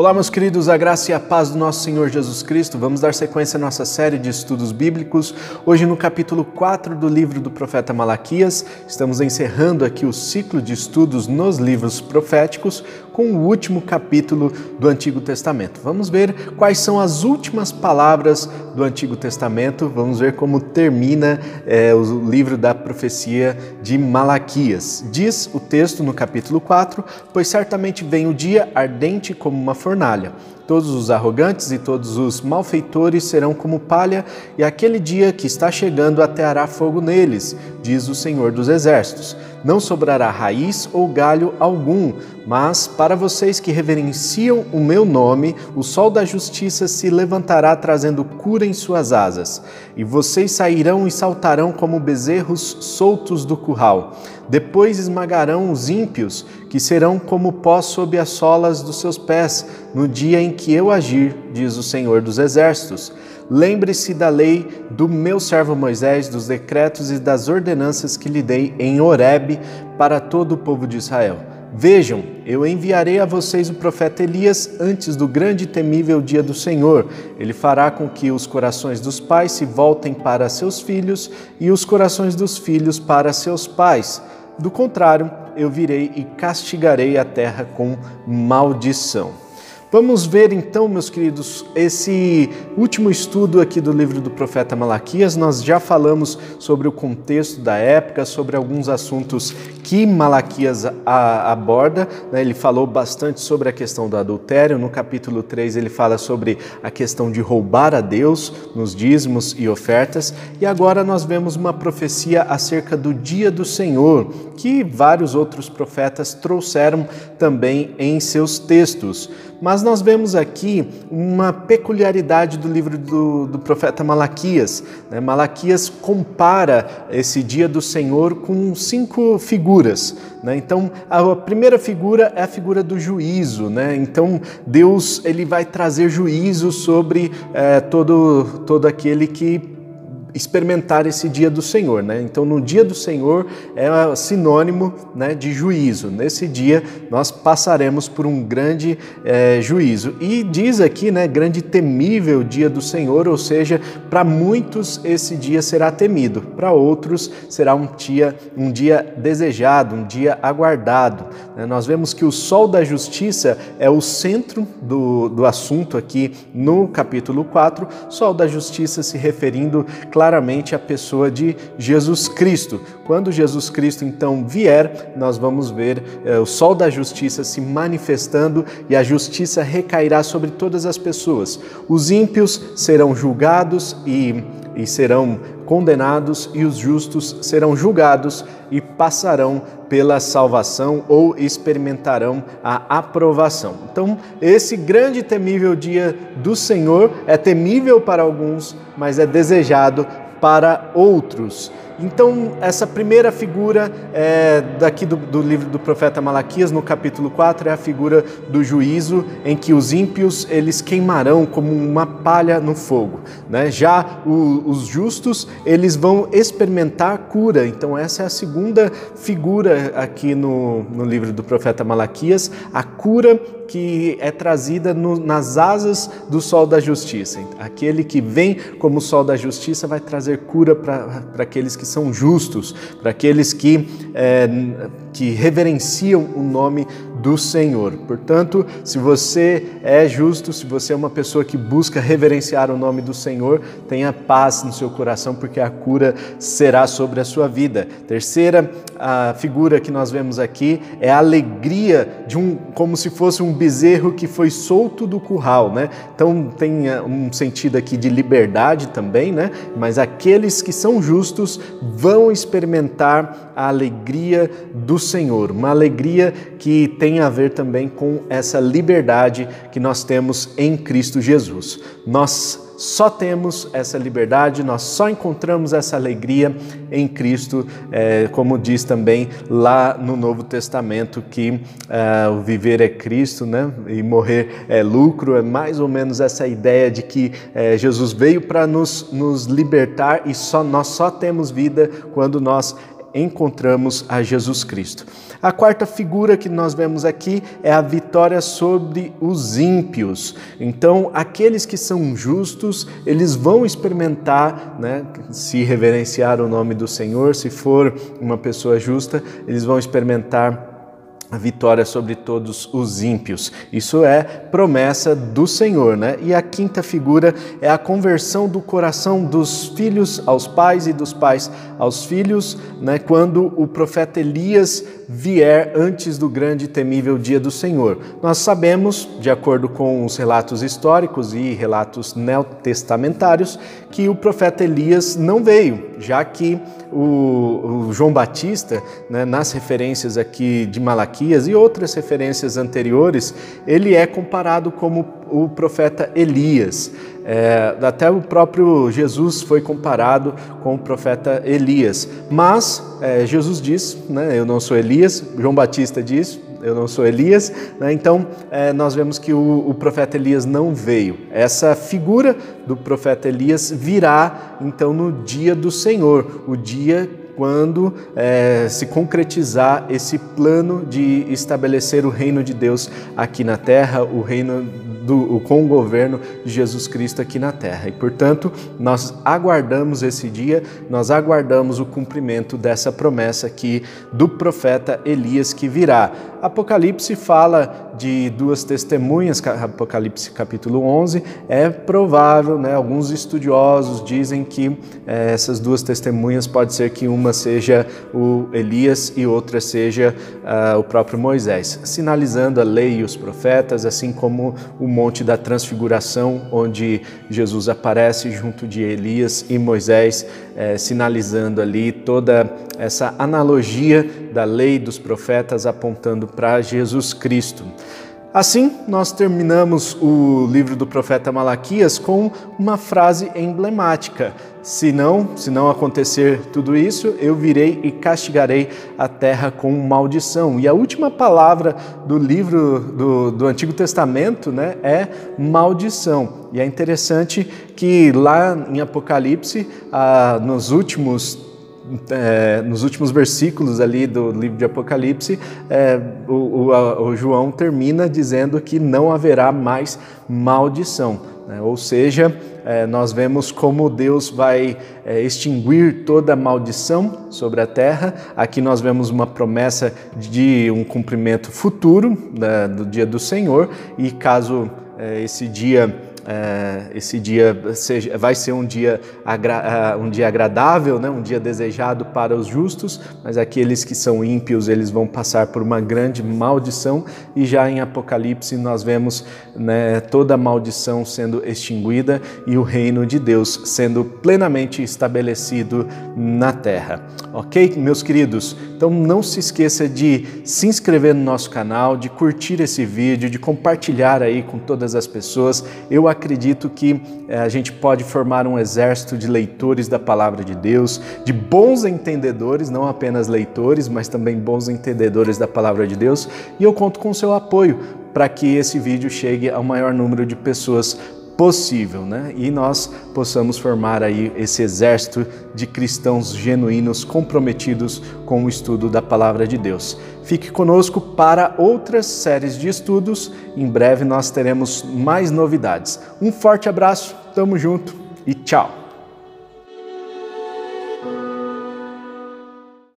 Olá, meus queridos, a graça e a paz do nosso Senhor Jesus Cristo. Vamos dar sequência à nossa série de estudos bíblicos. Hoje, no capítulo 4 do livro do profeta Malaquias, estamos encerrando aqui o ciclo de estudos nos livros proféticos com o último capítulo do Antigo Testamento. Vamos ver quais são as últimas palavras do Antigo Testamento, vamos ver como termina é, o livro da profecia de Malaquias. Diz o texto no capítulo 4: Pois certamente vem o dia ardente como uma fornalha. Todos os arrogantes e todos os malfeitores serão como palha, e aquele dia que está chegando ateará fogo neles, diz o Senhor dos Exércitos. Não sobrará raiz ou galho algum, mas para vocês que reverenciam o meu nome, o sol da justiça se levantará trazendo cura em suas asas, e vocês sairão e saltarão como bezerros soltos do curral. Depois esmagarão os ímpios, que serão como pó sob as solas dos seus pés, no dia em que eu agir, diz o Senhor dos Exércitos. Lembre-se da lei do meu servo Moisés, dos decretos e das ordenanças que lhe dei em Horebe para todo o povo de Israel. Vejam, eu enviarei a vocês o profeta Elias antes do grande e temível dia do Senhor. Ele fará com que os corações dos pais se voltem para seus filhos e os corações dos filhos para seus pais do contrário, eu virei e castigarei a terra com maldição. Vamos ver então, meus queridos, esse último estudo aqui do livro do profeta Malaquias. Nós já falamos sobre o contexto da época, sobre alguns assuntos que Malaquias aborda. Né? Ele falou bastante sobre a questão do adultério. No capítulo 3, ele fala sobre a questão de roubar a Deus nos dízimos e ofertas. E agora nós vemos uma profecia acerca do dia do Senhor, que vários outros profetas trouxeram também em seus textos. Mas nós vemos aqui uma peculiaridade do livro do, do profeta Malaquias. Né? Malaquias compara esse dia do Senhor com cinco figuras. Né? Então, a primeira figura é a figura do juízo. Né? Então, Deus ele vai trazer juízo sobre é, todo, todo aquele que experimentar esse dia do Senhor, né? Então, no dia do Senhor é sinônimo né, de juízo. Nesse dia nós passaremos por um grande é, juízo. E diz aqui, né, grande temível dia do Senhor, ou seja, para muitos esse dia será temido, para outros será um dia, um dia desejado, um dia aguardado. Né? Nós vemos que o sol da justiça é o centro do, do assunto aqui no capítulo 4, sol da justiça se referindo a pessoa de Jesus Cristo. Quando Jesus Cristo então vier, nós vamos ver eh, o sol da justiça se manifestando e a justiça recairá sobre todas as pessoas. Os ímpios serão julgados e, e serão condenados, e os justos serão julgados e passarão pela salvação ou experimentarão a aprovação. Então, esse grande e temível dia do Senhor é temível para alguns, mas é desejado para outros. Então, essa primeira figura é, daqui do, do, livro do profeta Malaquias, no capítulo 4, é a figura do juízo, em que os ímpios eles queimarão como uma palha no fogo. Né? Já o, os justos, eles vão experimentar cura. Então, essa é a segunda figura aqui no, no livro do profeta Malaquias, a cura que é trazida no, nas asas do sol da justiça. Aquele que vem como o sol da justiça vai trazer cura para aqueles que são justos, para aqueles que, é, que reverenciam o nome do Senhor. Portanto, se você é justo, se você é uma pessoa que busca reverenciar o nome do Senhor, tenha paz no seu coração, porque a cura será sobre a sua vida. Terceira a figura que nós vemos aqui é a alegria de um, como se fosse um bezerro que foi solto do curral, né? Então tem eh, um sentido aqui de liberdade também, né? Mas aqueles que são justos vão experimentar a alegria do Senhor, uma alegria que tem a ver também com essa liberdade que nós temos em Cristo Jesus. Nós só temos essa liberdade, nós só encontramos essa alegria em Cristo, é, como diz também lá no Novo Testamento, que é, o viver é Cristo né? e morrer é lucro, é mais ou menos essa ideia de que é, Jesus veio para nos, nos libertar e só, nós só temos vida quando nós encontramos a Jesus Cristo. A quarta figura que nós vemos aqui é a vitória sobre os ímpios. Então, aqueles que são justos, eles vão experimentar, né, se reverenciar o nome do Senhor, se for uma pessoa justa, eles vão experimentar a vitória sobre todos os ímpios. Isso é promessa do Senhor, né? E a quinta figura é a conversão do coração dos filhos aos pais e dos pais aos filhos, né? Quando o profeta Elias vier antes do grande e temível dia do Senhor. Nós sabemos, de acordo com os relatos históricos e relatos neotestamentários, que o profeta Elias não veio, já que o, o João Batista, né, nas referências aqui de Malaquias e outras referências anteriores, ele é comparado como o profeta Elias. É, até o próprio Jesus foi comparado com o profeta Elias. Mas é, Jesus diz, né, eu não sou Elias, João Batista diz, eu não sou Elias, né? então é, nós vemos que o, o, profeta Elias não veio. Essa figura do profeta Elias virá então no dia do Senhor, o dia quando é, se concretizar esse plano de estabelecer o reino de Deus aqui na terra, o reino do, com o governo de Jesus Cristo aqui na terra. E, portanto, nós aguardamos esse dia, nós aguardamos o cumprimento dessa promessa aqui do profeta Elias que virá. Apocalipse fala de duas testemunhas, Apocalipse capítulo 11, é provável, né, alguns estudiosos dizem que é, essas duas testemunhas pode ser que uma seja o Elias e outra seja uh, o próprio Moisés, sinalizando a lei e os profetas, assim como o Monte da Transfiguração, onde Jesus aparece junto de Elias e Moisés, é, sinalizando ali toda essa analogia da lei dos profetas apontando para Jesus Cristo. Assim, nós terminamos o livro do profeta Malaquias com uma frase emblemática: se não, se não acontecer tudo isso, eu virei e castigarei a terra com maldição. E a última palavra do livro do, do Antigo Testamento né, é maldição. E é interessante que lá em Apocalipse, ah, nos últimos é, nos últimos versículos ali do livro de Apocalipse, é, o, o, a, o, João termina dizendo que não haverá mais maldição. Né? Ou seja, é, nós vemos como Deus vai é, extinguir toda maldição sobre a terra. Aqui nós vemos uma promessa de um cumprimento futuro né, do dia do Senhor, e caso é, esse dia é, esse dia seja, vai ser um dia, agra, um dia agradável, né? um dia desejado para os justos, mas aqueles que são ímpios eles vão passar por uma grande maldição e já em Apocalipse nós vemos né, toda a maldição sendo extinguida e o reino de Deus sendo plenamente estabelecido na terra. Ok, meus queridos? Então não se esqueça de se inscrever no nosso canal, de curtir esse vídeo, de compartilhar aí com todas as pessoas. Eu acredito que eh, a gente pode formar um exército de leitores da palavra de Deus, de bons entendedores, não apenas leitores, mas também bons entendedores da palavra de Deus. E eu conto com o seu apoio para que esse vídeo chegue ao maior número de pessoas possível, né? E nós possamos formar aí esse exército de cristãos genuínos comprometidos com o estudo da palavra de Deus. Fique conosco para outras séries de estudos. Em breve nós teremos mais novidades. Um forte abraço, tamo junto e tchau.